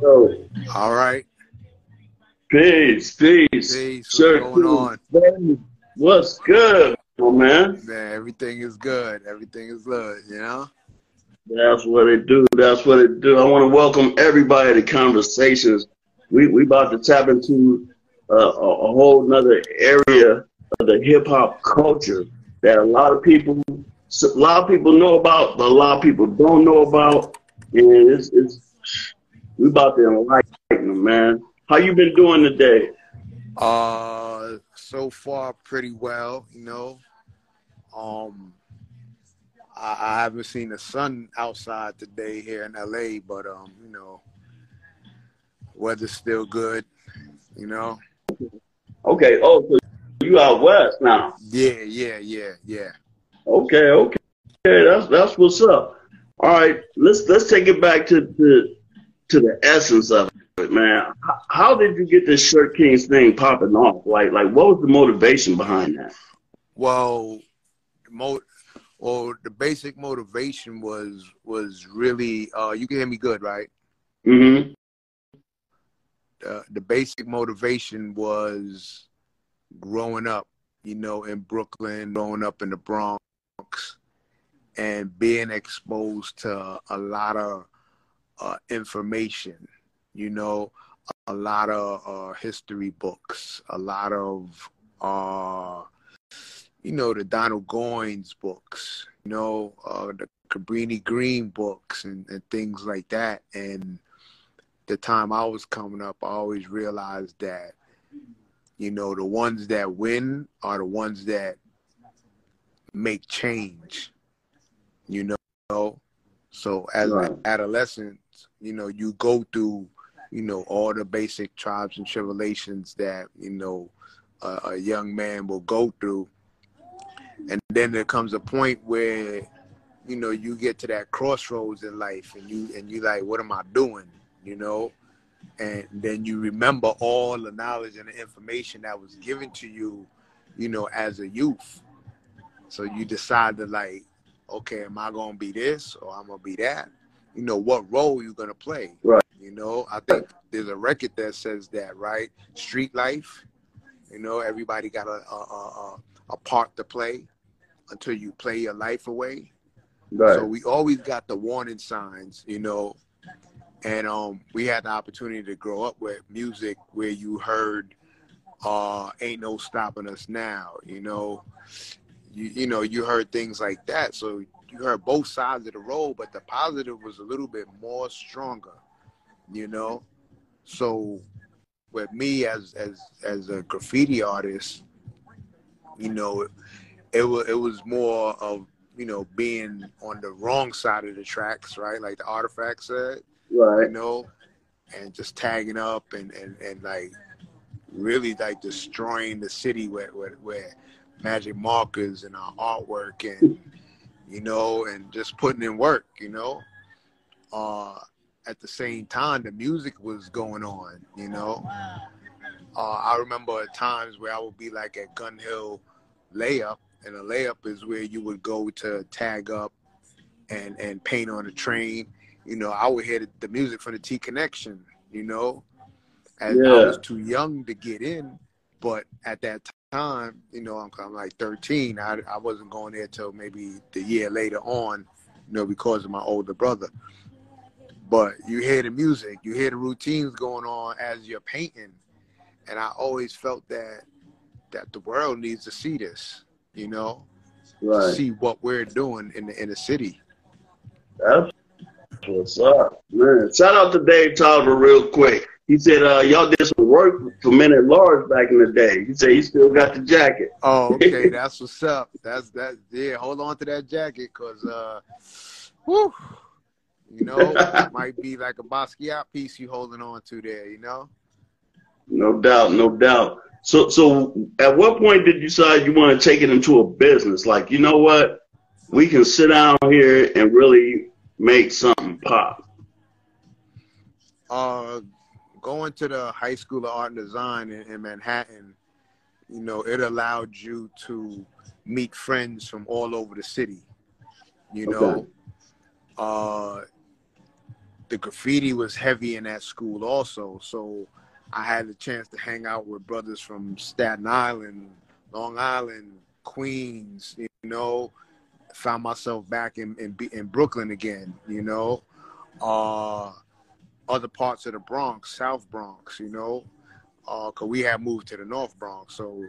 Yo, All right. peace, peace. Peace. Sure, What's going too. What's good, man? Man, everything is good. Everything is good, you know? That's what it do. That's what it do. I want to welcome everybody to conversations. We we about to tap into uh, a, a whole nother area of the hip hop culture that a lot of people, a lot of people know about, but a lot of people don't know about. And it's, it's we about to enlighten them, man. How you been doing today? Uh so far pretty well, you know. Um I, I haven't seen the sun outside today here in LA, but um, you know, weather's still good, you know. Okay. Oh, so you out west now? Yeah, yeah, yeah, yeah. Okay, okay, okay. That's that's what's up. All right, let's let's take it back to to to the essence of it, man. How, did you get this Shirt Kings thing popping off? Like like what was the motivation behind that? Well, mo well, the basic motivation was was really uh you can hear me good, right? Mm-hmm. uh, the basic motivation was growing up, you know, in Brooklyn, growing up in the Bronx, and being exposed to a lot of uh, information, you know, a lot of uh, history books, a lot of, uh, you know, the Donald Goines books, you know, uh, the Cabrini Green books and, and things like that. And the time I was coming up, I always realized that, you know, the ones that win are the ones that make change, you know. So as Right. an adolescent, you know, you go through, you know, all the basic tribes and tribulations that, you know, a, a young man will go through. And then there comes a point where, you know, you get to that crossroads in life and you and you like, what am I doing? You know? And then you remember all the knowledge and the information that was given to you, you know, as a youth. So you decide to like, okay, am I gonna be this or I'm gonna be that? You know, what role you're gonna play? Right. You know, I think there's a record that says that, right? Street life. You know, everybody got a a, a, a part to play until you play your life away. Right. So we always got the warning signs, you know. And um, we had the opportunity to grow up with music where you heard uh, "Ain't No Stopping Us Now," you know. You you know you heard things like that, so you heard both sides of the road, but the positive was a little bit more stronger, you know. So with me as as as a graffiti artist, you know, it was it was more of you know being on the wrong side of the tracks, right? Like the artifact said, right? you know, and just tagging up and and, and like really like destroying the city where where, where magic markers and our artwork and you know and just putting in work, you know. Uh at the same time the music was going on, you know. Uh, I remember at times where I would be like at Gun Hill layup, and a layup is where you would go to tag up and and paint on the train. You know, I would hear the, the music from the T Connection. You know, and I was too young to get in, but at that time, you know, I'm, I'm like 13. I I wasn't going there till maybe the year later on, you know, because of my older brother. But you hear the music, you hear the routines going on as you're painting, and I always felt that that the world needs to see this, you know, Right. see what we're doing in the in the city. That's what's up, man. Shout out to Dave Tolliver real quick. He said uh, y'all did some work for Men at Large back in the day. He said he still got the jacket. Oh, okay, that's what's up. That's that. Yeah, hold on to that jacket, cause uh, whew, you know, it might be like a Basquiat piece you holding on to there. You know. No doubt, no doubt. So, so at what point did you decide you want to take it into a business? Like, you know what? We can sit down here and really make something pop. uh, going to the High School of Art and Design in, in Manhattan, you know, it allowed you to meet friends from all over the city. You know, uh, the graffiti was heavy in that school also. So I had the chance to hang out with brothers from Staten Island, Long Island, Queens, you know, found myself back in, in, in Brooklyn again, you know, uh, other parts of the Bronx, South Bronx, you know, uh, cause we had moved to the North Bronx. So,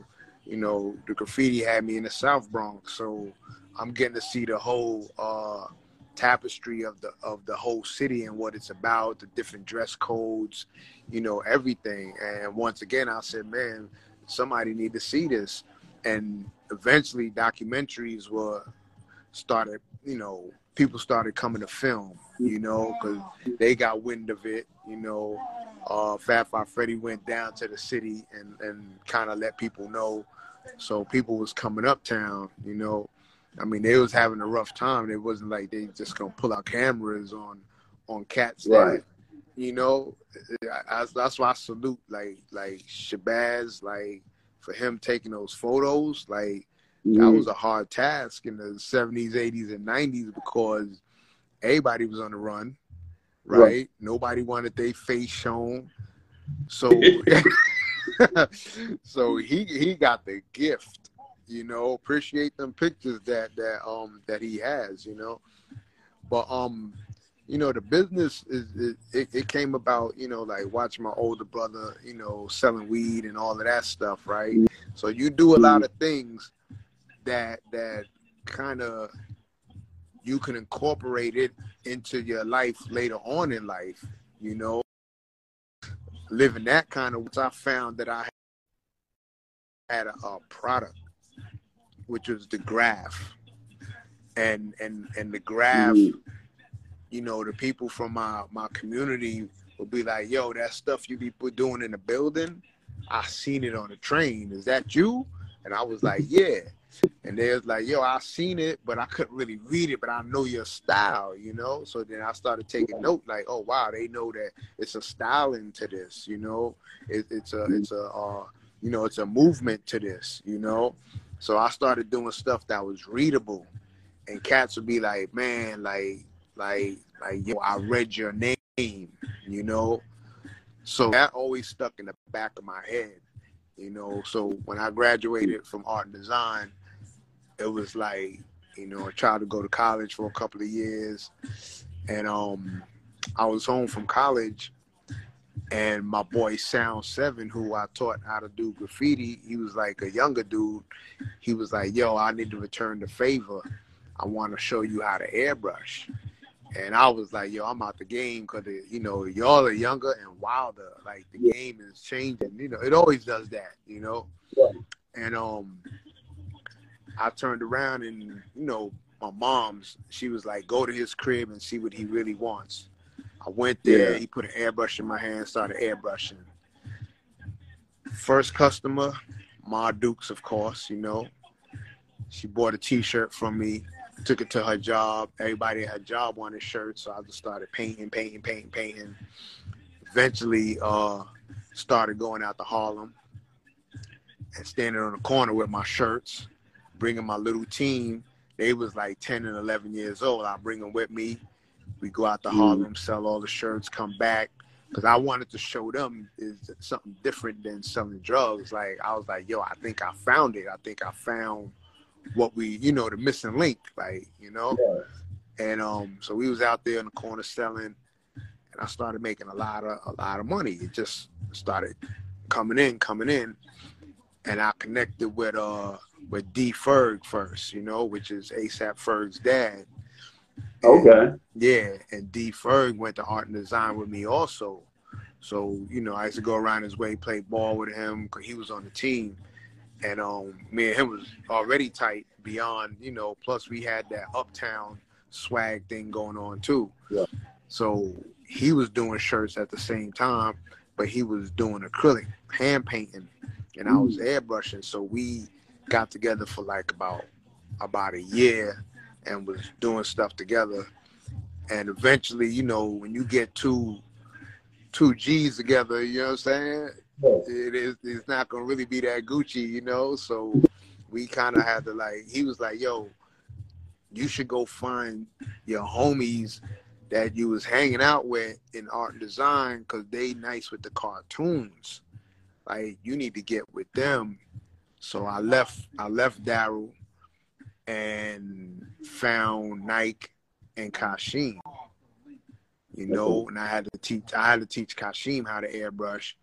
you know, the graffiti had me in the South Bronx. So I'm getting to see the whole, uh, tapestry of the of the whole city and what it's about, the different dress codes, you know, everything. And once again, I said, man, somebody need to see this. And eventually, documentaries were started. You know, people started coming to film. You know, because they got wind of it. You know, uh, Fab Five Freddy went down to the city and and kind of let people know. So people was coming uptown. You know, I mean, they was having a rough time. It wasn't like they just gonna pull out cameras on on cats. Right. That, you know, I, I, that's why I salute like like Shabazz, like for him taking those photos. Like mm-hmm. that was a hard task in the seventies, eighties, and nineties because everybody was on the run, right? right. Nobody wanted their face shown, so so he he got the gift you know appreciate them pictures that that um that he has you know but um you know the business is, is it, it, came about you know like watching my older brother you know selling weed and all of that stuff right so you do a lot of things that that kind of you can incorporate it into your life later on in life you know living that kind of which i found that i had a, a product which was the graph, and and and the graph, mm. you know, the people from my my community would be like, "Yo, that stuff you be doing in the building, I seen it on the train. Is that you?" And I was like, "Yeah." And they was like, yo, I seen it, but I couldn't really read it, but I know your style, you know? So then I started taking note, like, oh wow, they know that it's a styling to this, you know? It, it's a it's a uh, you know, it's a movement to this, you know? So I started doing stuff that was readable, and cats would be like, "Man, like, like, like, yo, I read your name," you know. So that always stuck in the back of my head, you know. So when I graduated from art and design, it was like, you know, I tried to go to college for a couple of years, and um, I was home from college, and my boy Sound Seven, who I taught how to do graffiti, he was like a younger dude. He was like, "Yo, I need to return the favor. I want to show you how to airbrush." And I was like, "Yo, I'm out the game because you know y'all are younger and wilder. Like the game is changing. You know, it always does that. You know." Yeah. And um, I turned around and you know my mom's. She was like, "Go to his crib and see what he really wants." I went there. Yeah. He put an airbrush in my hand, started airbrushing. First customer, Ma Dukes, of course. You know, she bought a T-shirt from me, took it to her job. Everybody at her job wanted shirts, so I just started painting, painting, painting, painting. Eventually, uh, started going out to Harlem and standing on the corner with my shirts, bringing my little team. They was like 10 and 11 years old. I bring them with me we go out to mm. Harlem, sell all the shirts, come back. Because I wanted to show them is something different than selling drugs. Like I was like, yo, I think I found it. I think I found what we, you know, the missing link. Like, you know. Yeah. And um, so we was out there in the corner selling, and I started making a lot of a lot of money. It just started coming in, coming in, and I connected with uh with D Ferg first, you know, which is ASAP Ferg's dad. Okay. Yeah, and D Ferg went to art and design with me also. So you know, I used to go around his way, play ball with him because he was on the team, and um, me and him was already tight beyond you know. Plus, we had that uptown swag thing going on too. Yeah. So he was doing shirts at the same time, but he was doing acrylic, hand painting, and I was airbrushing. So we got together for like about about a year and was doing stuff together. And eventually, you know, when you get two two G's together, you know what I'm saying? It is it's not gonna really be that Gucci, you know. So we kind of had to like he was like, yo, you should go find your homies that you was hanging out with in art and design because they nice with the cartoons. Like you need to get with them. So I left I left Daryl and found Nike and Kashim. You know, and I had to teach I had to teach Kashim how to airbrush.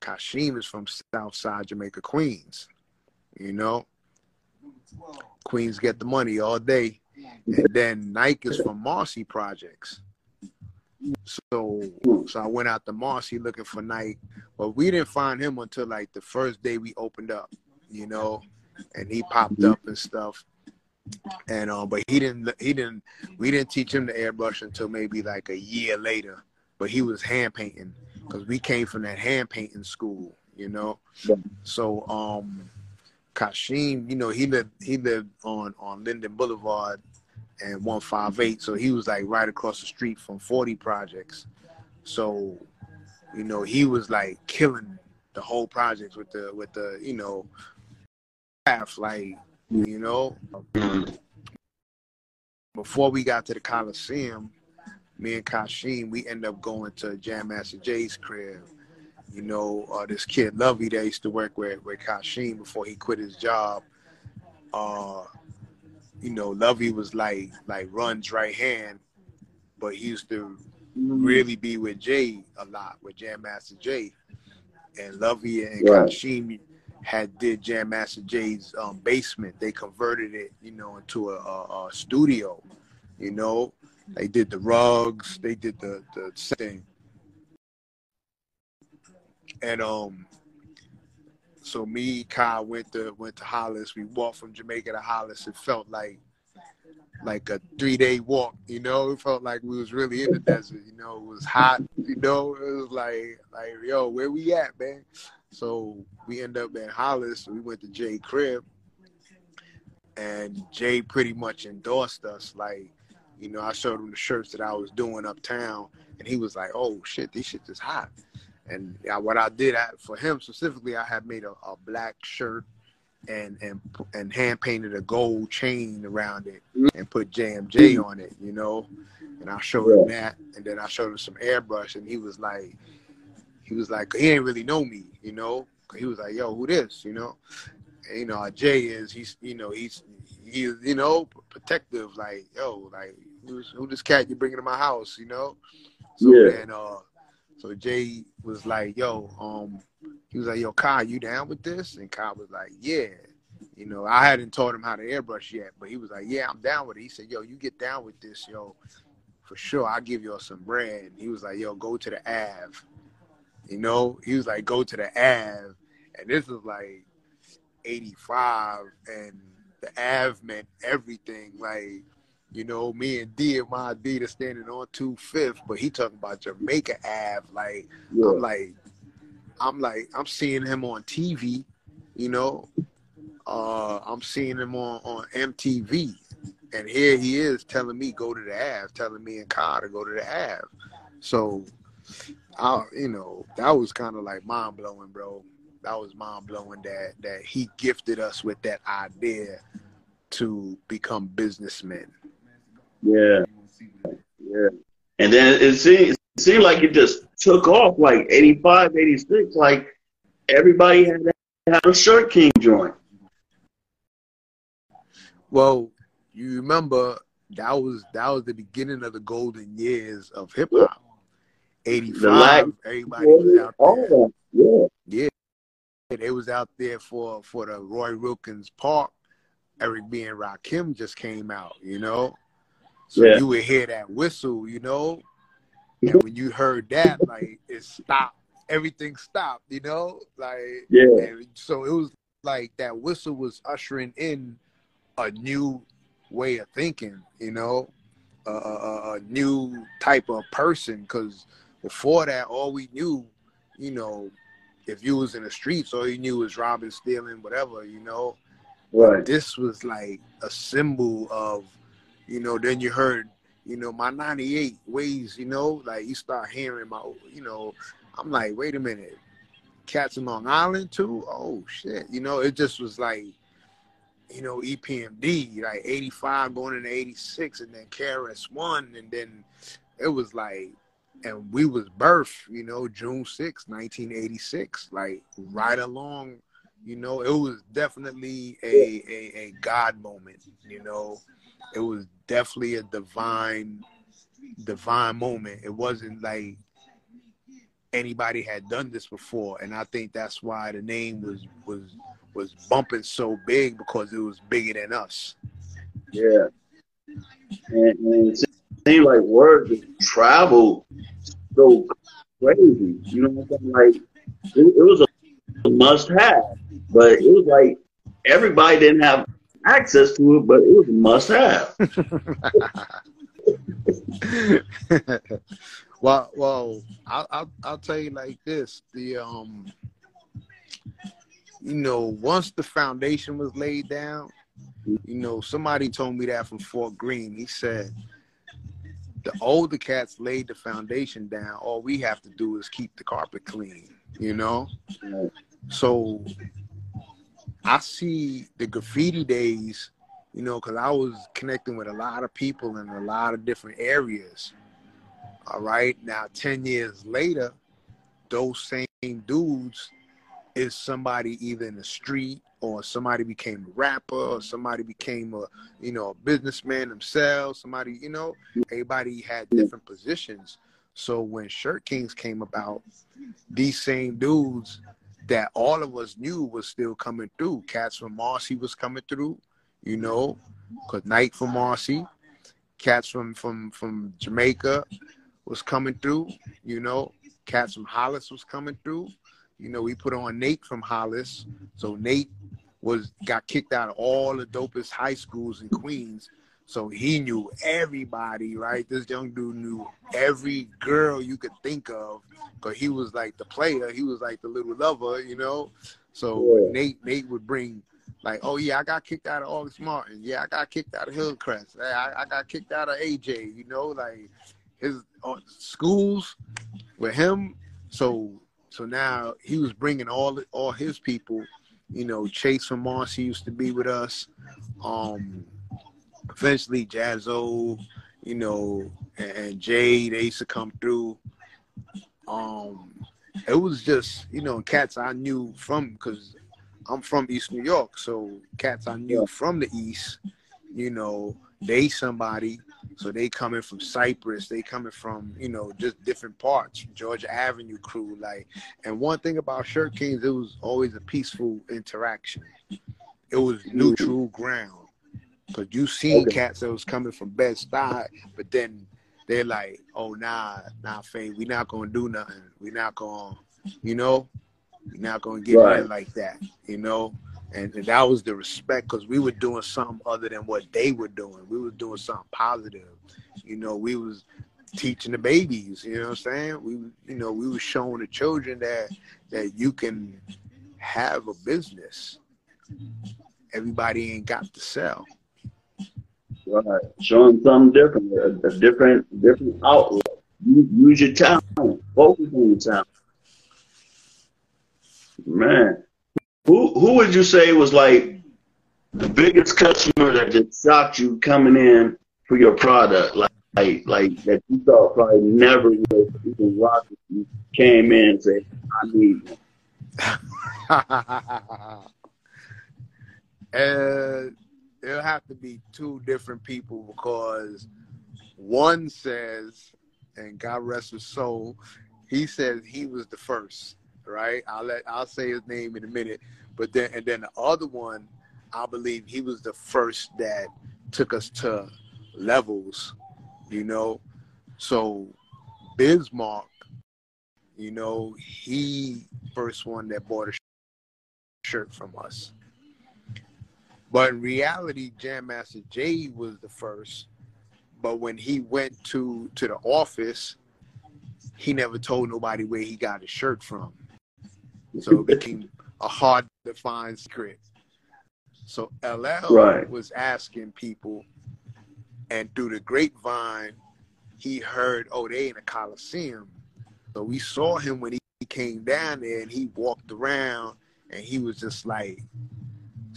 Kashim is from Southside Jamaica, Queens. You know, Queens get the money all day, and then Nike is from Marcy Projects. So, so I went out to Marcy looking for Nike, but we didn't find him until like the first day we opened up. You know, and he popped up and stuff and um, but he didn't he didn't we didn't teach him to airbrush until maybe like a year later. But he was hand painting because we came from that hand painting school, you know. Yeah. So um, Kashim, you know, he lived he lived on on Linden Boulevard and 158, so he was like right across the street from 40 projects. So, you know, he was like killing the whole projects with the with the you know half like you know. Before we got to the Coliseum, me and Kashim, we end up going to Jam Master Jay's crib. You know, uh, this kid Lovey that used to work with with Kashim before he quit his job. Uh, you know, Lovey was like like Run's right hand, but he used to really be with Jay a lot with Jam Master Jay. And Lovey and right. Kashim had did Jam Master Jay's um, basement. They converted it, you know, into a, a, a, studio. You know, they did the rugs, they did the the thing, and um, so me, Kyle went to went to Hollis. We walked from Jamaica to Hollis. It felt like like a three day walk. You know, it felt like we was really in the desert. You know, it was hot. You know, it was like like yo, where we at, man? So we end up at Hollis. We went to Jay crib, and Jay pretty much endorsed us. Like, you know, I showed him the shirts that I was doing uptown, and he was like, "Oh shit, these shit is hot." And what I did for him specifically, I had made a, a black shirt and and and hand painted a gold chain around it and put JMJ on it, you know. And I showed him that, and then I showed him some airbrush, and he was like, he was like, he didn't really know me, you know. He was like, yo, who this, you know? And, you know, Jay is, he's, you know, he's, he's, you know, protective, like, yo, like, who's, who this cat you bringing to my house, you know? So yeah. then, uh, so Jay was like, yo, um, he was like, yo, Kyle, you down with this? And Kyle was like, yeah. You know, I hadn't taught him how to airbrush yet, but he was like, yeah, I'm down with it. He said, yo, you get down with this, yo, for sure. I'll give y'all some bread. He was like, yo, go to the Ave you know, he was like, go to the Ave. And this was like 85. And the Ave meant everything. Like, you know, me and D and my D is standing on 25th, but he talking about Jamaica Ave. Like, yeah. I'm like, I'm like, I'm seeing him on TV, you know. Uh, I'm seeing him on, on MTV. And here he is telling me go to the Ave, telling me and Kyle to go to the Ave. So I, you know, that was kind of like mind blowing, bro. That was mind blowing that that he gifted us with that idea to become businessmen. Yeah, yeah. And then it seemed it seemed like it just took off, like 85, 86. Like everybody had had a Shirt King joint. Well, you remember that was that was the beginning of the golden years of hip hop. 85, everybody was out there. yeah. Yeah. They was out there for, for the Roy Wilkins Park. Eric B. and Rakim just came out, you know? So yeah. you would hear that whistle, you know? And when you heard that, like, it stopped. Everything stopped, you know? Like, yeah. so it was like that whistle was ushering in a new way of thinking, you know? a, a, a new type of person because before that, all we knew, you know, if you was in the streets, all you knew was robbing, stealing, whatever, you know. Right. This was like a symbol of, you know, then you heard, you know, my 98 ways, you know, like you start hearing my, you know, I'm like, wait a minute, Cats in Long Island too? Oh shit. You know, it just was like, you know, EPMD, like 85 going into 86 and then KRS One and then it was like, and we was birthed, you know, June 6, 1986, like right along, you know, it was definitely a, a, a God moment, you know, it was definitely a divine, divine moment. It wasn't like anybody had done this before. And I think that's why the name was, was, was bumping so big because it was bigger than us. Yeah. And, and it seemed like word traveled so crazy. You know what I'm saying? Like it, it was a must have, but it was like everybody didn't have access to it, but it was a must have. well, well, I'll, I'll I'll tell you like this: the um, you know, once the foundation was laid down, you know, somebody told me that from Fort Greene. He said, the older cats laid the foundation down. All we have to do is keep the carpet clean, you know? So I see the graffiti days, you know, because I was connecting with a lot of people in a lot of different areas. All right. Now, 10 years later, those same dudes is somebody either in the street or somebody became a rapper or somebody became a you know a businessman themselves somebody you know everybody had different positions so when shirt kings came about these same dudes that all of us knew was still coming through cats from marcy was coming through you know because Nike from marcy cats from from from jamaica was coming through you know cats from hollis was coming through you know, we put on Nate from Hollis. So Nate was got kicked out of all the dopest high schools in Queens. So he knew everybody, right? This young dude knew every girl you could think of, cause he was like the player. He was like the little lover, you know. So yeah. Nate, Nate would bring like, oh yeah, I got kicked out of August Martin. Yeah, I got kicked out of Hillcrest. I, I got kicked out of AJ. You know, like his uh, schools with him. So so now he was bringing all all his people. You know, Chase from Marcy used to be with us. Um, eventually, Jaz-O, you know, and, and Jay, they used to come through. Um, it was just, you know, cats I knew from because I'm from East New York, so cats I knew from the East, you know, they somebody so they coming from Cypress, they coming from, you know, just different parts, Georgia Avenue crew. Like, and one thing about Shirt Kings, it was always a peaceful interaction. It was neutral ground. Cause you seen okay. cats that was coming from Bed Stuy, but then they're like, oh nah, nah, Phade, we not gonna do nothing. We not gonna, you know, we not gonna get right. in like that, you know and, and that was the respect because we were doing something other than what they were doing. We were doing something positive. You know, we was teaching the babies. You know what I'm saying? We, you know, we were showing the children that that you can have a business. Everybody ain't got to sell. Right, showing something different, a, different different outlook. Use your talent. Focus on your talent. Man. Who who would you say was like the biggest customer that just shocked you coming in for your product? Like like, like that you thought probably never would even rock you came in and said, I need one. uh, have to be two different people because one says, and God rest his soul, he says he was the first right? I'll let I'll say his name in a minute. But then and then the other one, I believe he was the first that took us to levels, you know. So Biz Markie, you know, he first one that bought a shirt from us. But in reality, Jam Master Jay was the first. But when he went to to the office, he never told nobody where he got his shirt from. So it became a hard to find secret. So LL right. was asking people, and through the grapevine, he heard, oh, they in the Coliseum. So we saw him when he came down there and he walked around and he was just like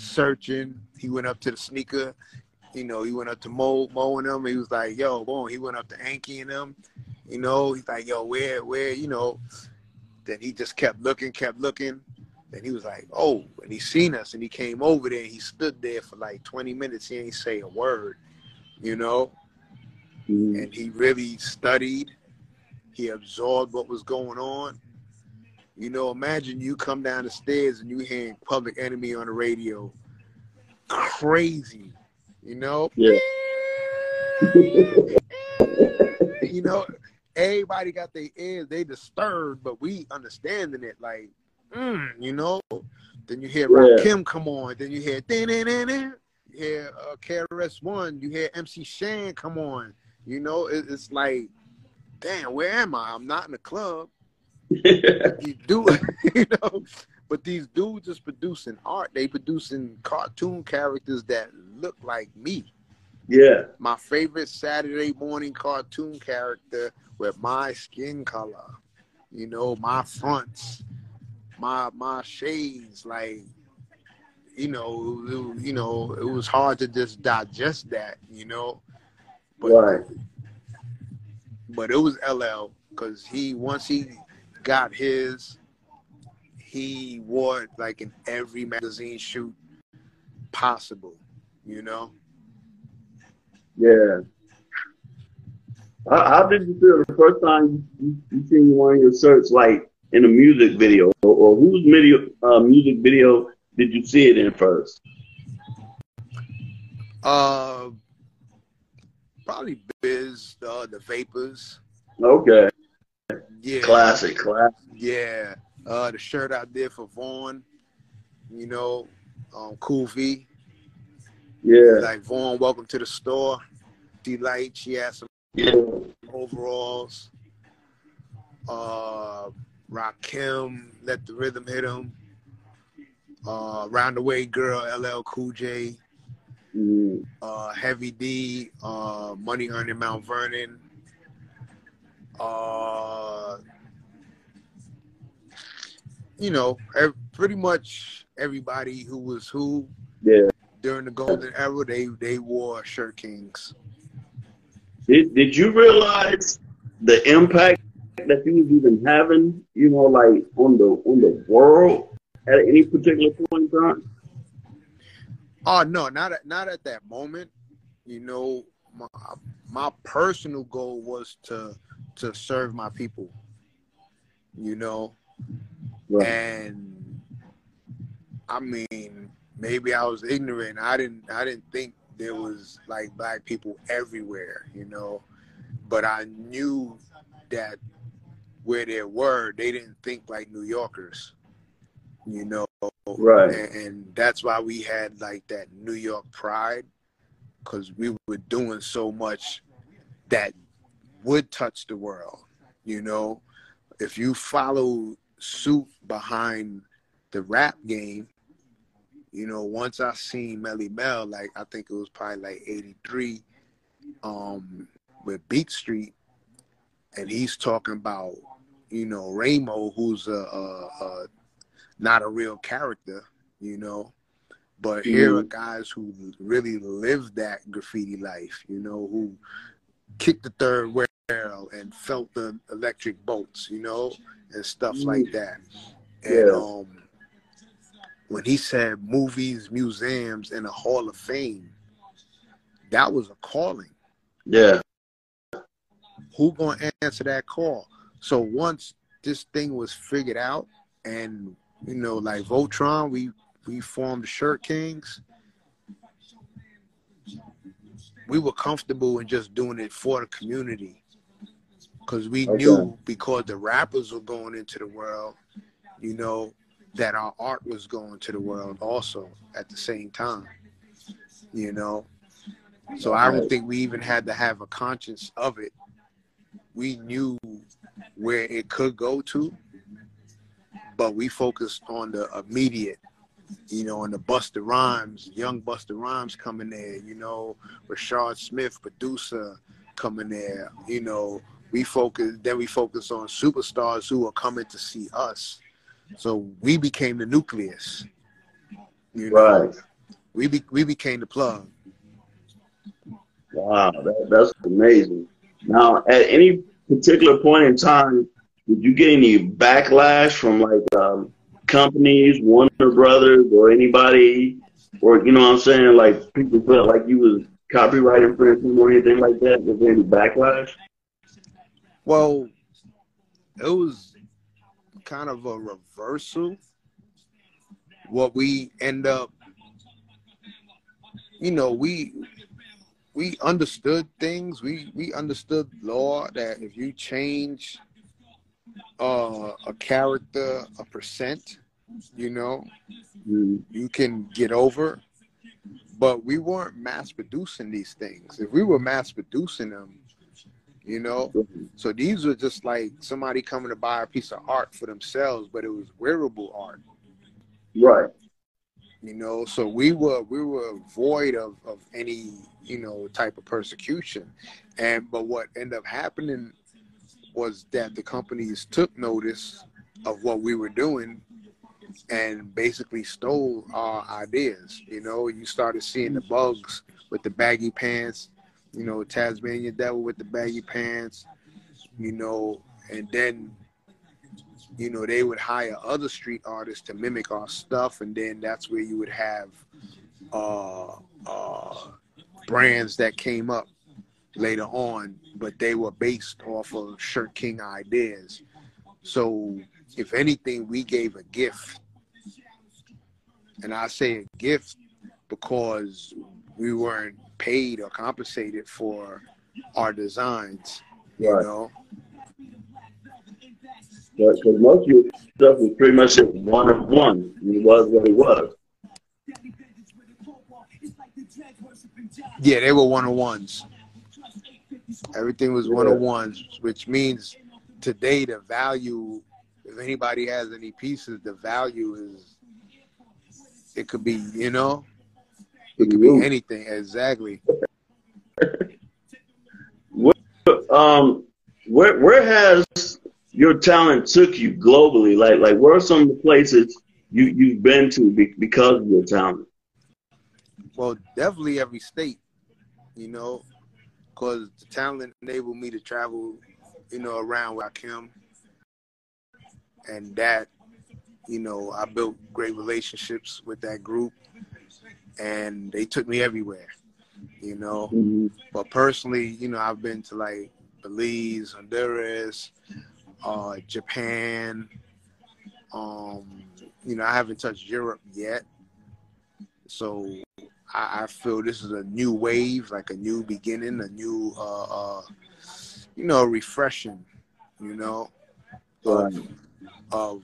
searching. He went up to the sneaker, you know, he went up to Mo, Mo and them. He was like, yo, boom. He went up to Anki and them You know, he's like, yo, where, where, you know. Then he just kept looking, kept looking. Then he was like, oh, and he seen us and he came over there. and He stood there for like 20 minutes. He ain't say a word, you know. Mm-hmm. And he really studied. He absorbed what was going on. You know, imagine you come down the stairs and you hearing Public Enemy on the radio. Crazy, you know? Yeah. you know, everybody got their ears, they disturbed, but we understanding it like, mm, you know. Then you hear yeah. Kim come on, then you hear you hear uh, KRS One, you hear MC Shan come on. You know, it, it's like, damn, where am I? I'm not in the club. you do, you know. But these dudes is producing art. They producing cartoon characters that look like me. Yeah. My favorite Saturday morning cartoon character with my skin color, you know, my fronts, my my shades, like, you know, it, you know, it was hard to just digest that, you know. But, right. But it was LL because he once he got his, he wore it like in every magazine shoot possible, you know. Yeah. How, how, did you feel the first time you, you seen one of your shirts like in a music video, or, or whose video uh, music video did you see it in first? Uh, probably Biz, uh, the Vapors. Okay. Yeah. Classic, classic. Yeah. Uh, the shirt I did for Vaughn, you know, um, Koofy. Yeah. Like Vaughn, welcome to the store. Delight, she had some yeah. overalls. Uh, Rakim, let the rhythm hit him. Uh, Round the Way Girl, LL Cool J. Mm-hmm. Uh, Heavy D, uh, Money Earning Mount Vernon. Uh, you know, pretty much everybody who was who. Yeah during the golden era, they they wore shirt kings. Did Did you realize the impact that you was even having? You know, like on the on the world at any particular point in time. Oh no, not at not at that moment. You know, my my personal goal was to to serve my people. You know, right. and I mean, maybe I was ignorant. I didn't I didn't think there was like black people everywhere, you know. But I knew that where they were, they didn't think like New Yorkers, you know. Right. And, and that's why we had like that New York pride, because we were doing so much that would touch the world, you know. If you follow suit behind the rap game, you know, once I seen Melle Mel, like I think it was probably like '83, um, with Beat Street, and he's talking about, you know, Ramo, who's a, a, a not a real character, you know, but mm-hmm. here are guys who really lived that graffiti life, you know, who kicked the third rail and felt the electric bolts, you know, and stuff mm-hmm. like that. And yeah. um when he said movies, museums, and a Hall of Fame, that was a calling. Yeah. Who gonna answer that call? So once this thing was figured out, and you know, like Voltron, we we formed the Shirt Kings. We were comfortable in just doing it for the community because we okay. knew because the rappers were going into the world, you know, that our art was going to the world also at the same time. You know? So I don't think we even had to have a conscience of it. We knew where it could go to, but we focused on the immediate, you know, and the Busta Rhymes, young Busta Rhymes coming there, you know, Rashad Smith, producer, coming there, you know. We focus then we focus on superstars who are coming to see us so we became the nucleus. You know? Right. We be, we became the plug. Wow, that, that's amazing. Now, at any particular point in time, did you get any backlash from like um, companies, Warner Brothers, or anybody, or you know what I'm saying? Like people felt like you was copyright infringement or anything like that? Was there any backlash? Well, it was kind of a reversal. What we end up, you know, we we understood things. We we understood law that if you change uh, a character a percent, you know, mm. you can get over. But we weren't mass producing these things. If we were mass producing them, you know, so these were just like somebody coming to buy a piece of art for themselves, but it was wearable art. Right. You know, so we were we were void of, of any you know type of persecution, and but what ended up happening was that the companies took notice of what we were doing and basically stole our ideas. You know, you started seeing the bugs with the baggy pants, you know, Tasmanian Devil with the baggy pants, you know, and then, you know, they would hire other street artists to mimic our stuff, and then that's where you would have uh, uh, brands that came up later on, but they were based off of Shirt King ideas. So, if anything, we gave a gift. And I say a gift because we weren't paid or compensated for our designs, you right. know. Because most of your stuff was pretty much one of one. It was what it was. Yeah, they were one on ones. Everything was one on ones, which means today the value, if anybody has any pieces, the value is it could be, you know, it could be anything. Exactly. what, um, where where has your talent took you globally? Like like where are some of the places you you've been to because of your talent? Well, definitely every state. You know, because the talent enabled me to travel, you know, around Rakim. And that, you know, I built great relationships with that group and they took me everywhere, you know. Mm-hmm. But personally, you know, I've been to like Belize, Honduras, uh, Japan. Um, you know, I haven't touched Europe yet. So I, I, feel this is a new wave, like a new beginning, a new, uh, uh, you know, refreshing, you know, of, of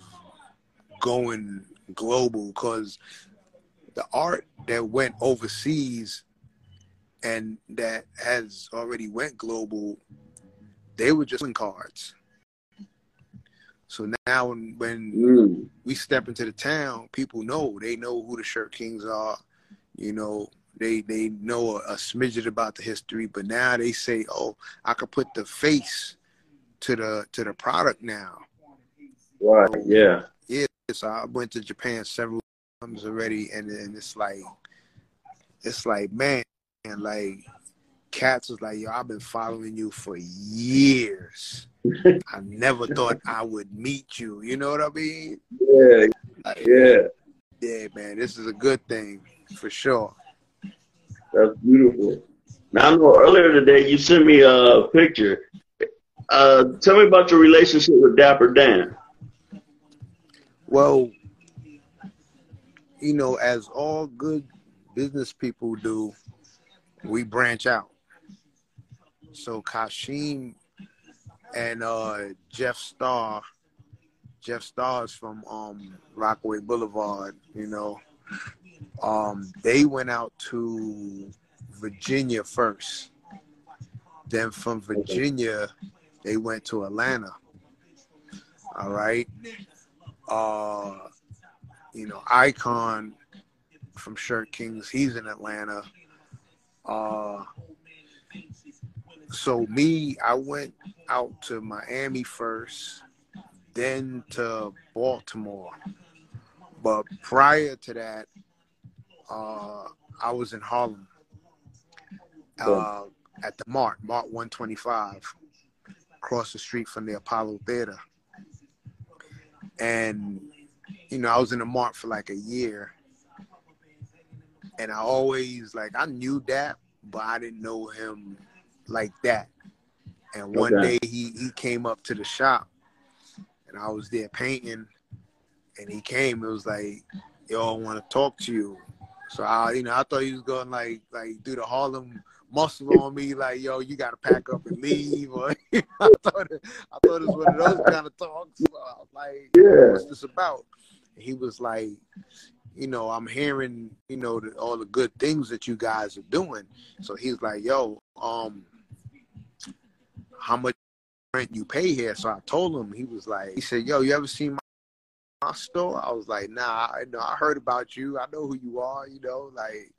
going global. Because the art that went overseas and that has already went global, they were just in cards. So now when, when mm. we step into the town, people know they know who the Shirt Kings are. You know, they they know a, a smidget about the history, but now they say, "Oh, I could put the face to the to the product now." Right. So, yeah. Yeah. So I went to Japan several times already, and and it's like, it's like, man, and like, cats was like, "Yo, I've been following you for years." I never thought I would meet you. You know what I mean? Yeah. Like, yeah. Yeah, man. This is a good thing for sure. That's beautiful. Now I know earlier today you sent me a picture. Uh, tell me about your relationship with Dapper Dan. Well, you know, as all good business people do, we branch out. So Kashim and uh, Jeff Starr, Jeff Starr is from um, Rockaway Boulevard, you know. Um, they went out to Virginia first. Then from Virginia, they went to Atlanta. All right. Uh, you know, Icon from Shirt Kings, he's in Atlanta. Uh, so me, I went out to Miami first, then to Baltimore. But prior to that, uh, I was in Harlem uh, at the Mart, Mart 125. across the street from the Apollo Theater. And, you know, I was in the Mart for like a year. And I always, like, I knew that, but I didn't know him like that. And one okay. day he, he came up to the shop and I was there painting and he came, it was like, yo, I want to talk to you. So I, you know, I thought he was going like, like do the Harlem muscle on me, like, yo, you got to pack up and leave. Or I thought, it, I thought it was one of those kind of talks. So like, yeah. what's this about? He was like, you know, I'm hearing, you know, the, all the good things that you guys are doing. So he's like, yo, um, how much rent you pay here? So I told him. He was like, he said, yo, you ever seen my my store? I was like, nah, I know I heard about you. I know who you are, you know, like,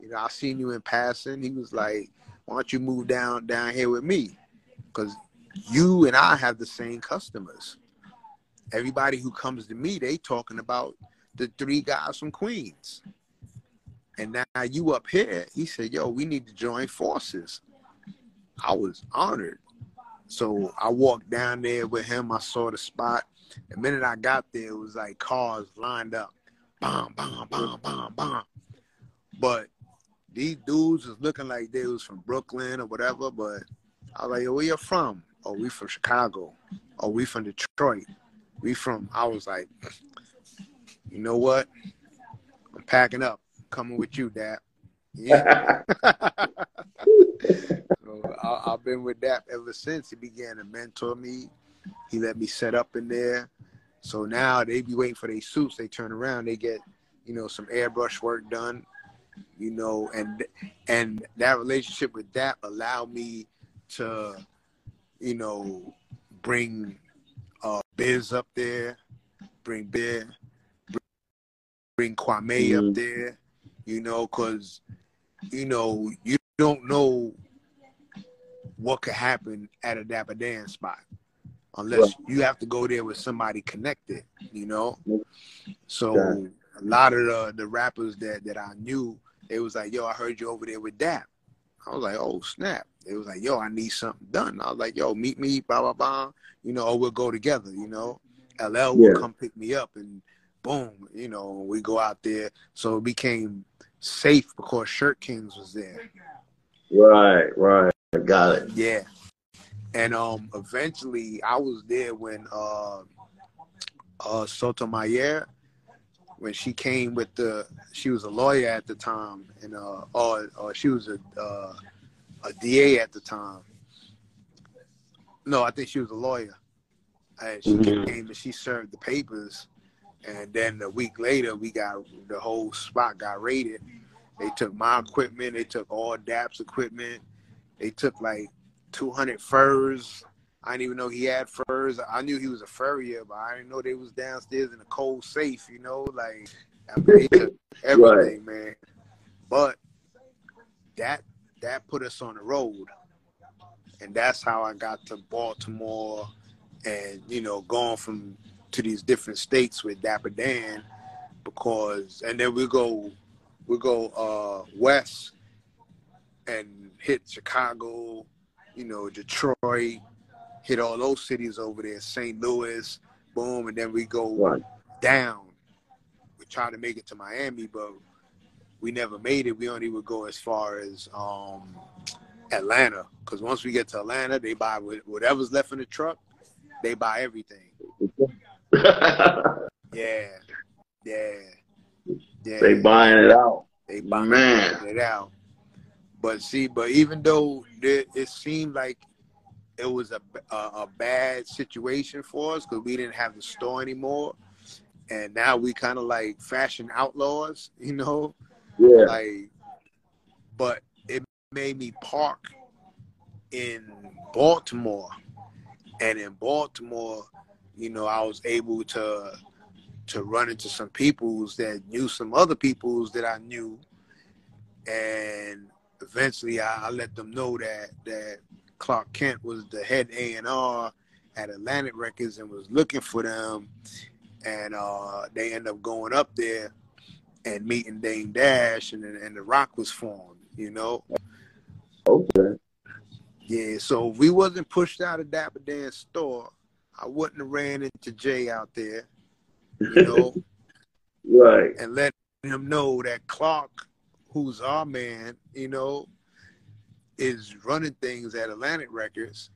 you know, I seen you in passing. He was like, why don't you move down down here with me? Because you and I have the same customers. Everybody who comes to me, they talking about the three guys from Queens. And now you up here, he said, yo, we need to join forces. I was honored. So I walked down there with him. I saw the spot. The minute I got there, it was like cars lined up. Bomb, bomb, bomb, bomb, bomb. But these dudes was looking like they was from Brooklyn or whatever. But I was like, where you from? Oh, we from Chicago. Oh, we from Detroit. We from, I was like, you know what? I'm packing up, coming with you, Dap. Yeah. so I, have been with Dap ever since. He began to mentor me, he let me set up in there. So now they be waiting for their suits. They turn around, they get, you know, some airbrush work done, you know, and and that relationship with that allowed me to, you know, bring uh Biz up there, bring Bear, bring Kwame mm-hmm. up there, you know, because you know you don't know what could happen at a Dapper Dan spot unless you have to go there with somebody connected, you know. So yeah. a lot of the, the rappers that that I knew, they was like, "Yo, I heard you over there with Dap." I was like, "Oh snap!" It was like, "Yo, I need something done." I was like, "Yo, meet me, blah blah blah," you know, or we'll go together, you know. LL will come pick me up, and boom, you know, we go out there. So it became safe because Shirt Kings was there. Right, right, got it. Yeah, and um, eventually I was there when uh, uh, Sotomayor, when she came with the, she was a lawyer at the time, and uh, or, or she was a uh, a DA at the time. No, I think she was a lawyer. And she mm-hmm. came and she served the papers, and then a week later we got the whole spot got raided. They took my equipment, they took all DAP's equipment, they took like 200 furs. I didn't even know he had furs. I knew he was a furrier, but I didn't know they was downstairs in a cold safe. You know, like I mean, everything, right. man. But that that put us on the road, and that's how I got to Baltimore, and you know, going from to these different states with Dapper Dan, because and then we go we go uh, west and hit Chicago, you know, Detroit, hit all those cities over there, St. Louis, boom, and then we go right. down. We try to make it to Miami, but we never made it. We only would go as far as um, Atlanta, because once we get to Atlanta, they buy whatever's left in the truck. They buy everything. yeah, yeah, yeah. They buying it out. They buying Man. it out. But see, but even though it, it seemed like it was a, a, a bad situation for us because we didn't have the store anymore, and now we kind of like fashion outlaws, you know. Yeah. Like, but it made me park in Baltimore, and in Baltimore, you know, I was able to to run into some peoples that knew some other peoples that I knew, and eventually I, I, let them know that that Clark Kent was the head A and R at Atlantic Records and was looking for them, and uh, they end up going up there and meeting Dame Dash, and and the Rock was formed. You know. Okay. Yeah, so if we wasn't pushed out of Dapper Dan's store, I wouldn't have ran into Jay out there, you know, right, and let him know that Clark, who's our man, you know, is running things at Atlantic Records.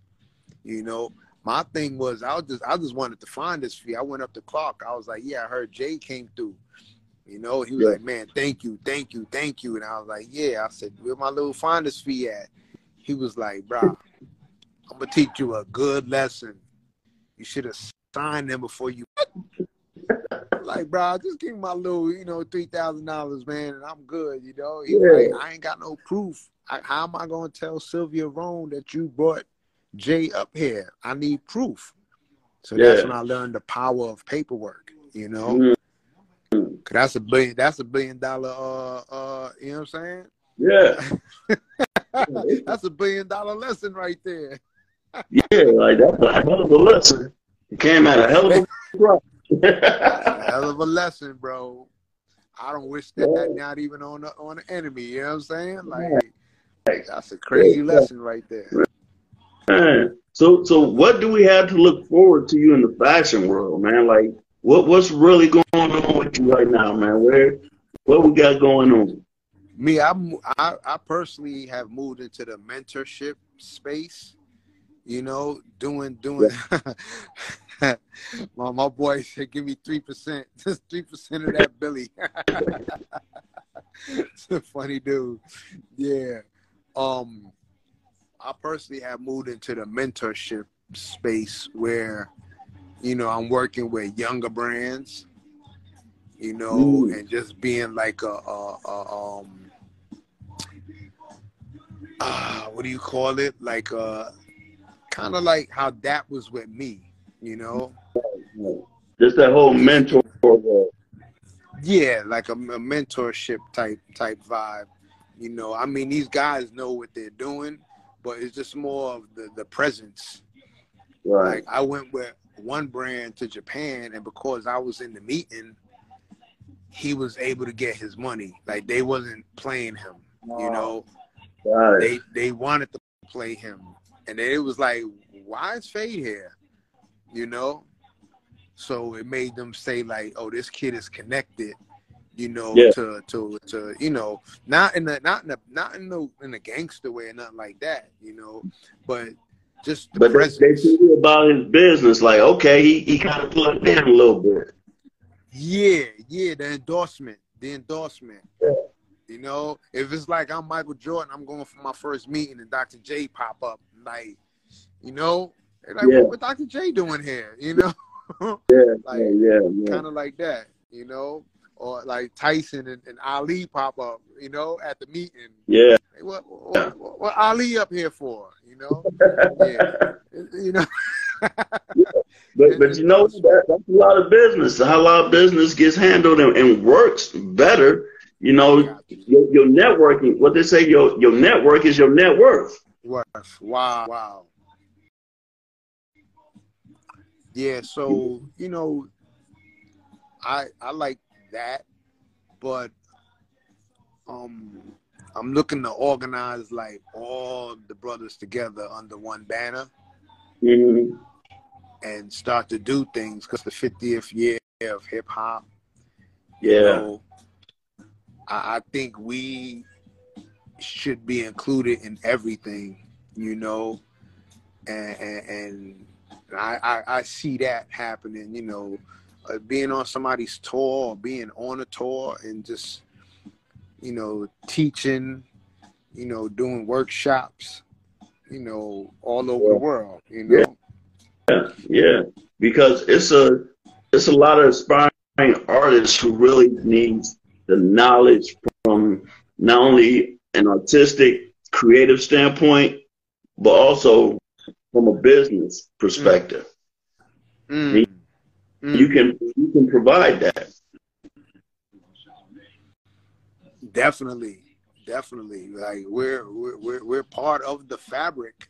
You know, my thing was I was just I just wanted to find this fee. I went up to Clark. I was like, yeah, I heard Jay came through. You know, he was Yeah. like, man, thank you, thank you, thank you. And I was like, yeah. I said, where my little finder's fee at? He was like, bro, I'm gonna teach you a good lesson. You should have signed them before you. like, bro, just give me my little, you know, three thousand dollars, man, and I'm good. You know, Yeah. like, I ain't got no proof. I, how am I gonna tell Sylvia Rhone that you brought Jay up here? I need proof. So that's when I learned the power of paperwork. You know, Mhm. 'Cause that's a billion. That's a billion dollar. Uh, uh, you know what I'm saying? yeah, that's a billion dollar lesson right there. yeah. Like that's a hell of a lesson. It came out a hell of a. Hell of a lesson, bro. I don't wish that, that not even on the on the enemy. You know what I'm saying? Like that's a crazy Yeah. lesson right there. So so what do we have to look forward to you in the fashion world, man? Like what what's really going on with you right now, man? Where what we got going on? Me, I'm, I I personally have moved into the mentorship space. You know, doing doing. my my boy said, "Give me three percent, just three percent of that, Billy." it's a funny dude. Yeah. Um, I personally have moved into the mentorship space where, you know, I'm working with younger brands. You know, Mm. and just being like a, a, a um uh, what do you call it? Like uh kind of like how that was with me, you know? Just that whole mentor. Yeah, like a, a mentorship type type vibe. You know, I mean these guys know what they're doing, but it's just more of the the presence. Right. Like I went with one brand to Japan and because I was in the meeting, he was able to get his money. Like they wasn't playing him, you know. Right. they they wanted to play him, and then it was like, why is Phade here? You know, so it made them say like, oh, this kid is connected. You know, Yeah. to to to you know, not in the not in the not in the in a gangster way or nothing like that. You know, but just the But they, presence. they you about his business, like, okay, he, he kind of plugged in a little bit. Yeah, yeah, the endorsement, the endorsement. Yeah. You know, if it's like I'm Michael Jordan, I'm going for my first meeting and Dr. J pop up, like, you know, they're like, Yeah. what, what Dr. J doing here? You know, Yeah, like yeah, yeah, yeah. kind of like that, you know, or like Tyson and, and Ali pop up, you know, at the meeting. yeah. Hey, what, what, what, what Ali up here for? You know, yeah, you know. yeah. But but you know that, that's a lot of business. How a lot of business gets handled and, and works better. You know, your, your networking. What they say, your your network is your net worth. Worth. Wow. Wow. Yeah, so you know, I I like that, but um I'm looking to organize like all the brothers together under one banner Mm-hmm. and start to do things because the 50th year of hip hop. Yeah, You know, I, I think we should be included in everything, you know, and, and, and I, I, I see that happening, you know, uh, being on somebody's tour or being on a tour and just, you know, teaching, you know, doing workshops, you know, all over the world, you know. yeah. Because it's a it's a lot of aspiring artists who really need the knowledge from not only an artistic, creative standpoint, but also from a business perspective. Mm. Mm. You mm. can you can provide that. Definitely, definitely. Like we're we're we're, we're part of the fabric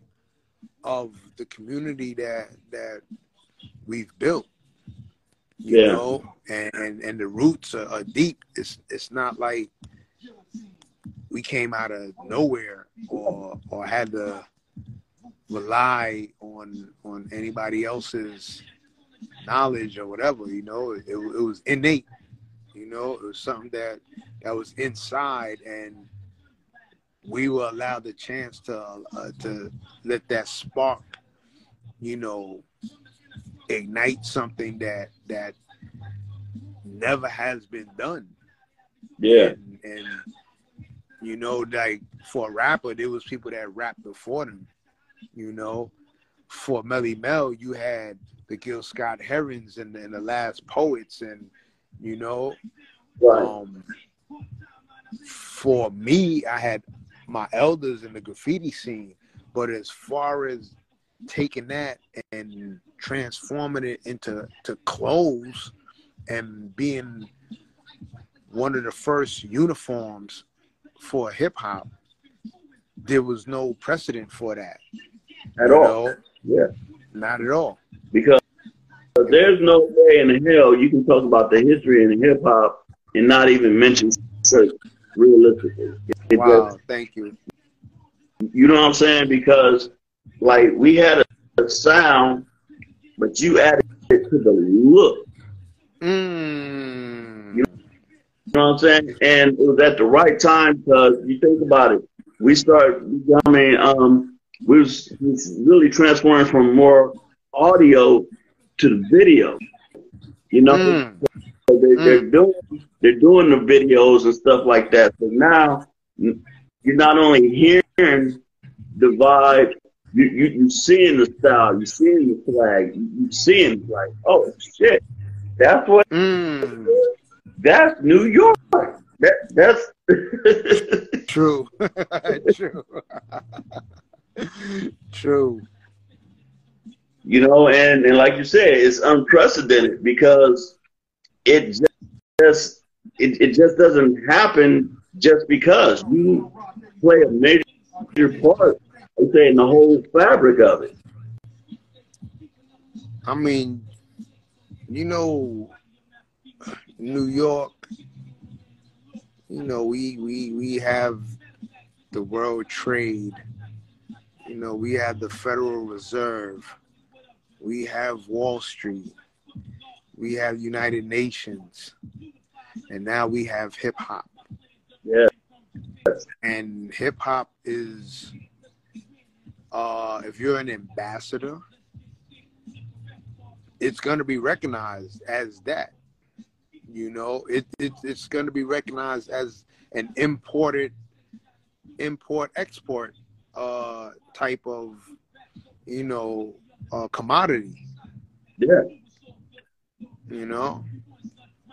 of the community that that we've built. You Yeah. know, and, and and the roots are, are deep. It's it's not like we came out of nowhere or or had to rely on on anybody else's knowledge or whatever. You know, it, it was innate. You know, it was something that that was inside, and we were allowed the chance to uh, to let that spark, you know, ignite something that that never has been done. Yeah, and, and you know, like for a rapper, there was people that rapped before them. You know, for Melle Mel, you had the Gil Scott Herons and, and the Last Poets, and you know, right. um, for me, I had my elders in the graffiti scene. But as far as taking that and transforming it into to clothes and being one of the first uniforms for hip hop, there was no precedent for that. At all. Know? Yeah. Not at all. Because there's no way in hell you can talk about the history in hip hop and not even mention search realistically. It wow, thank you. You know what I'm saying? Because like we had a, a sound, but you added it to the look. Mm. You know what I'm saying? And it was at the right time because you think about it. We start mean, um, we was, was really transforming from more audio to the video. You know, mm. so they, mm. they're doing they're doing the videos and stuff like that. So now you're not only hearing the vibe, you you you seeing the style, you seeing the flag, you, you seeing like, oh shit, that's what mm. that's New York. That that's true, true, true. You know, and and like you said, it's unprecedented because it just it, it just doesn't happen just because you play a major part, saying the whole fabric of it. I mean, you know, New York, you know, we we we have the World Trade. You know, we have the Federal Reserve. We have Wall Street. We have United Nations. And now we have hip hop. Yeah. And hip hop is, uh, if you're an ambassador, it's going to be recognized as that. You know, it, it it's going to be recognized as an imported, import export uh, type of, you know, uh, commodity. Yeah. You know.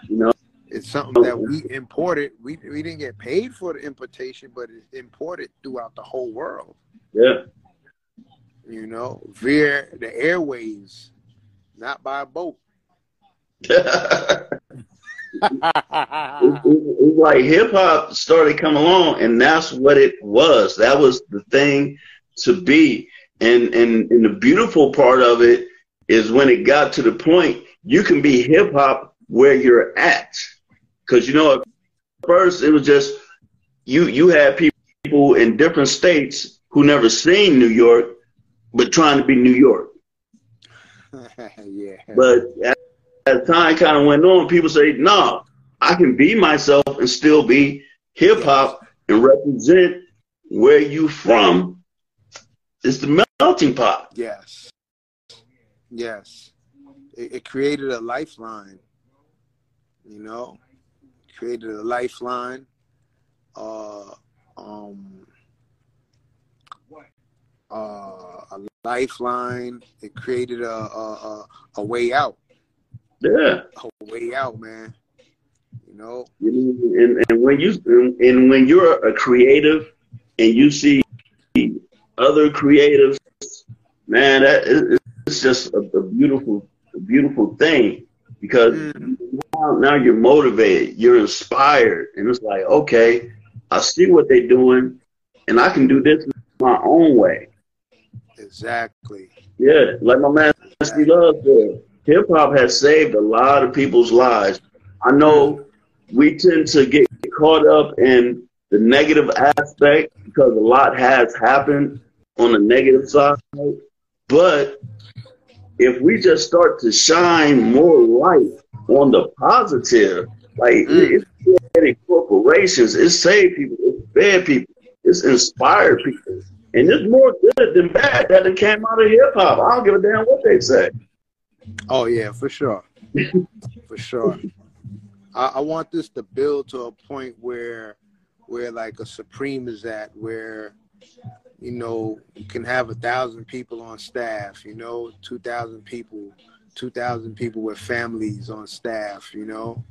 You know, it's something that we imported. We we didn't get paid for the importation, but it's imported throughout the whole world. Yeah. You know, via the airways, not by boat. it's, it's like hip hop started coming along, and that's what it was. That was the thing to be. And and and the beautiful part of it is when it got to the point you can be hip hop where you're at. Because you know, at first it was just you you had people in different states who never seen New York, but trying to be New York. yeah. But as, as time kind of went on, people say, "No, nah, I can be myself and still be hip hop and represent where you from." It's the melting pot. Yes. Yes. It, it created a lifeline. You know, created a lifeline. Uh, um, uh, a lifeline. It created a, a, a way out. Yeah, a way out, man. You know, and, and when you and when you're a creative and you see other creatives, man, that it's just a, a beautiful, a beautiful thing because mm. now, now you're motivated, you're inspired, and it's like, okay, I see what they're doing, and I can do this my own way. Exactly. Yeah, like my man exactly. Love said, hip hop has saved a lot of people's lives. I know we tend to get caught up in the negative aspect because a lot has happened, on the negative side. But if we just start to shine more light on the positive, like mm. it's creating corporations, it's saved people, it's bad people, it's inspired people. And it's more good than bad that it came out of hip hop. I don't give a damn what they say. Oh yeah, for sure. for sure. I, I want this to build to a point where where like a supreme is at where you know you can have a thousand people on staff you know 2000 people 2000 people with families on staff you know?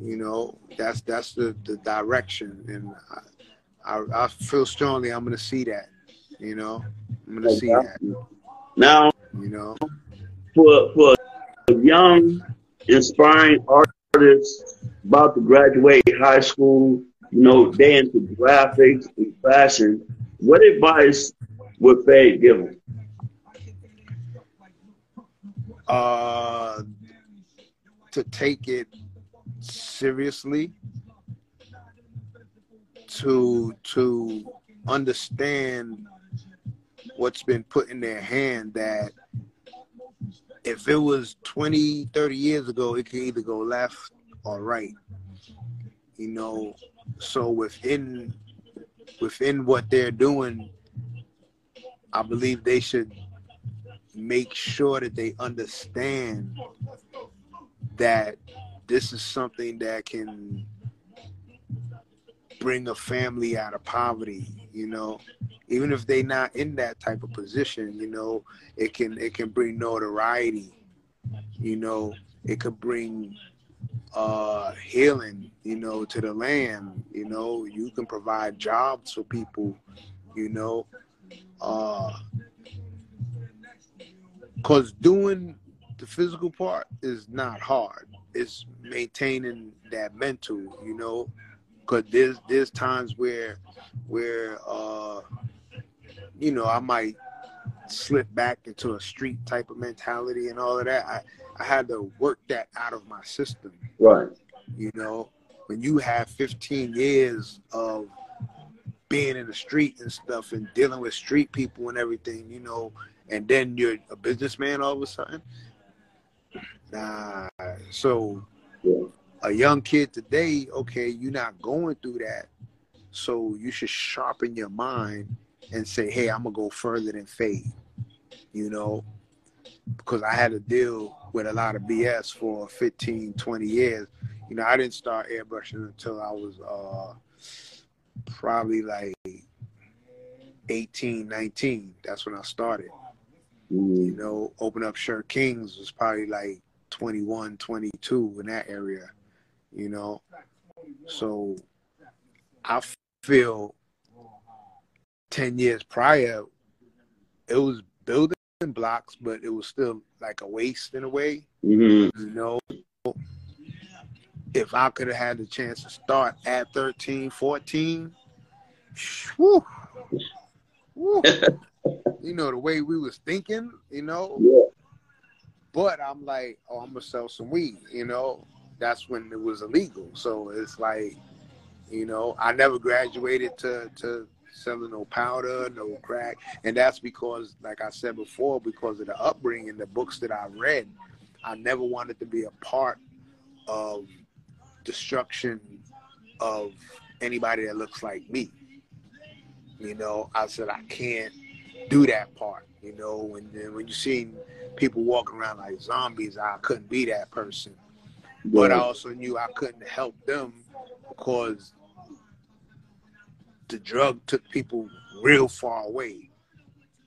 You know that's that's the the direction and i i, I feel strongly i'm gonna see that you know? I'm gonna see that. Now you know? for for young inspiring artists about to graduate high school you know, they into graphics and fashion. What advice would Phade give them? Uh, to take it seriously, to to understand what's been put in their hand that if it was 20 30 years ago it could either go left or right you know so within within what they're doing, I believe they should make sure that they understand that this is something that can bring a family out of poverty you know? Even if they're not in that type of position you know it can it can bring notoriety you know? It could bring uh, healing, you know, to the land. You know, you can provide jobs for people, you know. Uh, Cause doing the physical part is not hard. It's maintaining that mental, you know. Cause there's there's times where where uh you know I might slip back into a street type of mentality and all of that. I, I had to work that out of my system. Right. You know, when you have 15 years of being in the street and stuff and dealing with street people and everything, you know, and then you're a businessman all of a sudden. Nah. So yeah. a young kid today, okay, you're not going through that. So you should sharpen your mind and say, hey, I'm gonna go further than Phade. You know, because I had to deal with a lot of BS for 15, 20 years. You know, I didn't start airbrushing until I was uh, probably like 18, 19. That's when I started. Mm. You know, open up Shirt Kings was probably like 21, 22 in that area, you know. So I feel 10 years prior, it was building blocks, but it was still like a waste in a way. Mm-hmm. You know, if I could have had the chance to start at 13, 14, whew, whew, you know, the way we was thinking, you know. Yeah. But I'm like, oh, I'm gonna sell some weed, you know. That's when it was illegal. So it's like, you know, I never graduated to to selling no powder, no crack. And that's because, like I said before, because of the upbringing, the books that I read, I never wanted to be a part of destruction of anybody that looks like me. You know, I said I can't do that part. You know, when when you see people walking around like zombies, I couldn't be that person. But I also knew I couldn't help them because the drug took people real far away.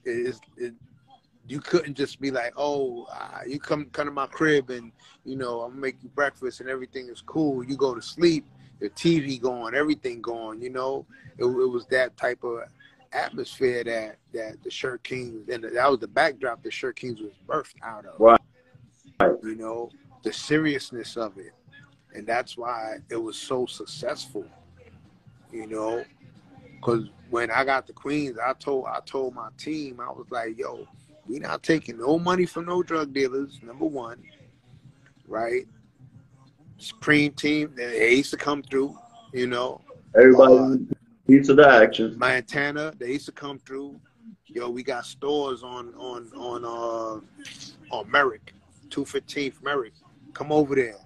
It, it, you couldn't just be like, oh, uh, you come come to my crib and you know I'm gonna make you breakfast and everything is cool. You go to sleep, your TV going, everything going. You know, it, it was that type of atmosphere that that the Shirt Kings and that was the backdrop the Shirt Kings was birthed out of. Right. You know, the seriousness of it, and that's why it was so successful. You know, because when I got the Queens, I told I told my team, I was like, yo, we not taking no money from no drug dealers, number one. Right? Supreme team, they used to come through, you know. Everybody uh, of the action. Montana, they used to come through. yo, we got stores on on on uh on Merrick, two fifteenth Merrick. Come over there,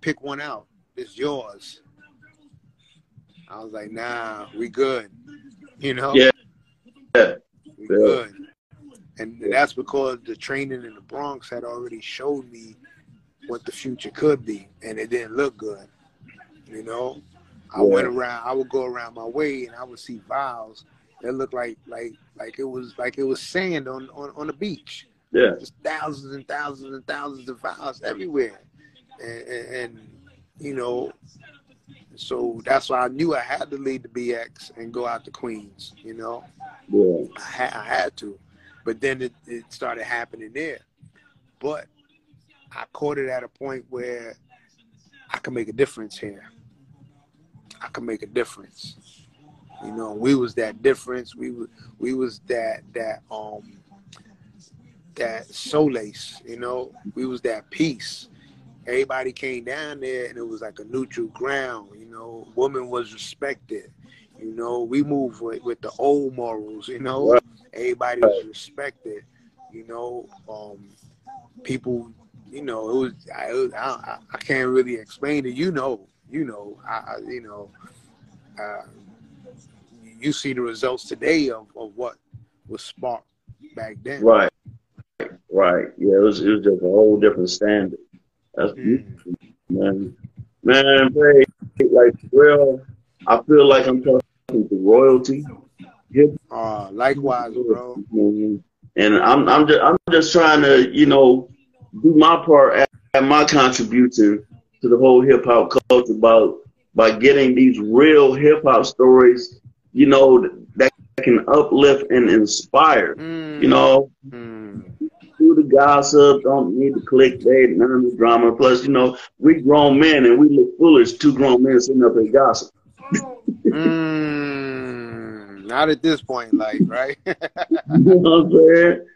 pick one out. It's yours. I was like, nah, we good. You know? Yeah. Yeah. We good. And that's because the training in the Bronx had already showed me what the future could be, and it didn't look good. You know, I Yeah. went around. I would go around my way, and I would see vials that looked like like like it was like it was sand on on, on the beach. Yeah. Just thousands and thousands and thousands of vials everywhere, and, and, and you know, so that's why I knew I had to leave the BX and go out to Queens. You know, Yeah. I, ha- I had to, but then it, it started happening there. But I caught it at a point where I can make a difference here. I can make a difference. You know, we was that difference. We was we was that that um that solace. You know, we was that peace. Everybody came down there, and it was like a neutral ground. You know, woman was respected. You know, we moved with, with the old morals. You know, everybody was respected. You know, um, people. You know, it was. I, it was- I, I, can't really explain it. You know, you know. I, I you know. Uh, you see the results today of, of what was sparked back then. Right. Right. Yeah, it was it was just a whole different standard. That's Mm. beautiful, man. Man, like real I feel like I'm talking to royalty. Uh, likewise, bro. And I'm I'm just I'm just trying to, you know, do my part add, add my contribution to the whole hip hop culture about by getting these real hip hop stories, you know, that can uplift and inspire. Mm, You know, mm, gossip, don't need the clickbait, none of the drama. Plus, you know, we grown men and we look foolish, two grown men sitting up and gossip. mm, not at this point, like, right? You know what I'm saying?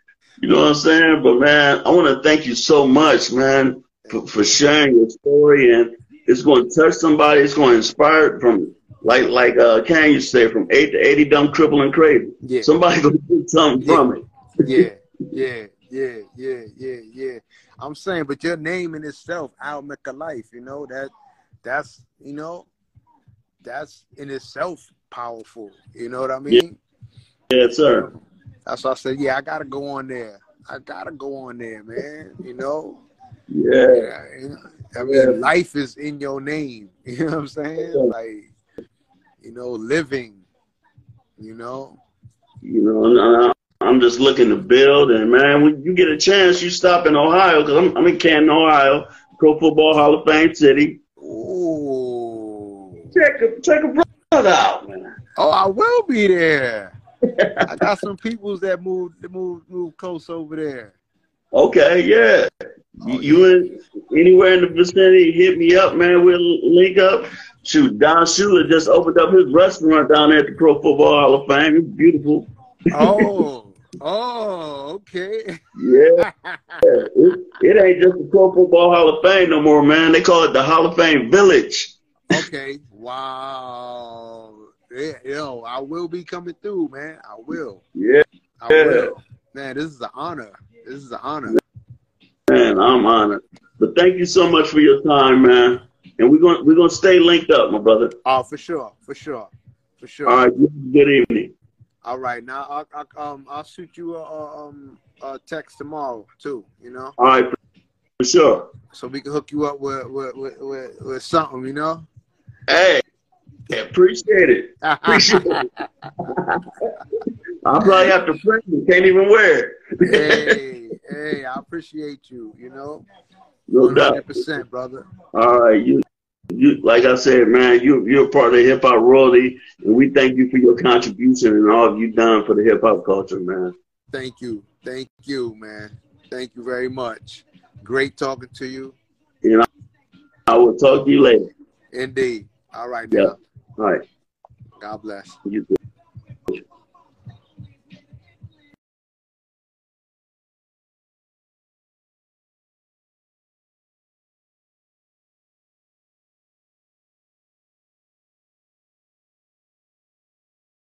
You know what I'm saying? But man, I want to thank you so much, man, for, for sharing your story, and it's going to touch somebody. It's going to inspire from like like uh, used to say, from eight to eighty, dumb, cripple, and crazy. yeah, Somebody going to get something from it. yeah, yeah, yeah, yeah, yeah, yeah. I'm saying, but your name in itself, Al Life, you know that that's you know that's in itself powerful. You know what I mean? Yes, sir. That's why I said, yeah, I gotta go on there. I gotta go on there, man. You know, Yeah, Yeah, I mean, Yeah. life is in your name. You know what I'm saying? Yeah. Like, you know, living. You know, you know, I'm just looking to build. And man, when you get a chance, you stop in Ohio because I'm, I'm in Canton, Ohio, Pro Football Hall of Fame City. ooh. Check a check a brother out, man. Oh, I will be there. I got some peoples that moved, that moved, moved close over there. Okay, yeah. Oh, you, you in anywhere in the vicinity, hit me up, man. We'll link up. Shoot, Don Shula just opened up his restaurant down there at the Pro Football Hall of Fame. It's beautiful. Oh, oh, okay. Yeah, it, it ain't just the Pro Football Hall of Fame no more, man. They call it the Hall of Fame Village. okay. Wow. Yeah, yo, I will be coming through, man. I will. Yeah, I will. Man, this is an honor. This is an honor. man, I'm honored. But thank you so much for your time, man. And we're gonna we're gonna stay linked up, my brother. Oh, for sure, for sure, for sure. All right, good evening. All right, now I'll, I'll um I'll shoot you a, um a text tomorrow too. You know, All right, for, sure. so we can hook you up with with with, with, with something. You know. Hey, appreciate it. Appreciate it. I'll probably have to print it. Can't even wear it. hey, hey, I appreciate you. You know, no one doubt. hundred percent, brother. All right, you, you, like I said, man, you, you're part of the hip hop royalty, and we thank you for your contribution and all you've done for the hip hop culture, man. Thank you, thank you, man. Thank you very much. Great talking to you. And I will talk to you later. Indeed. All right, Yeah. now. All right, God bless. you too.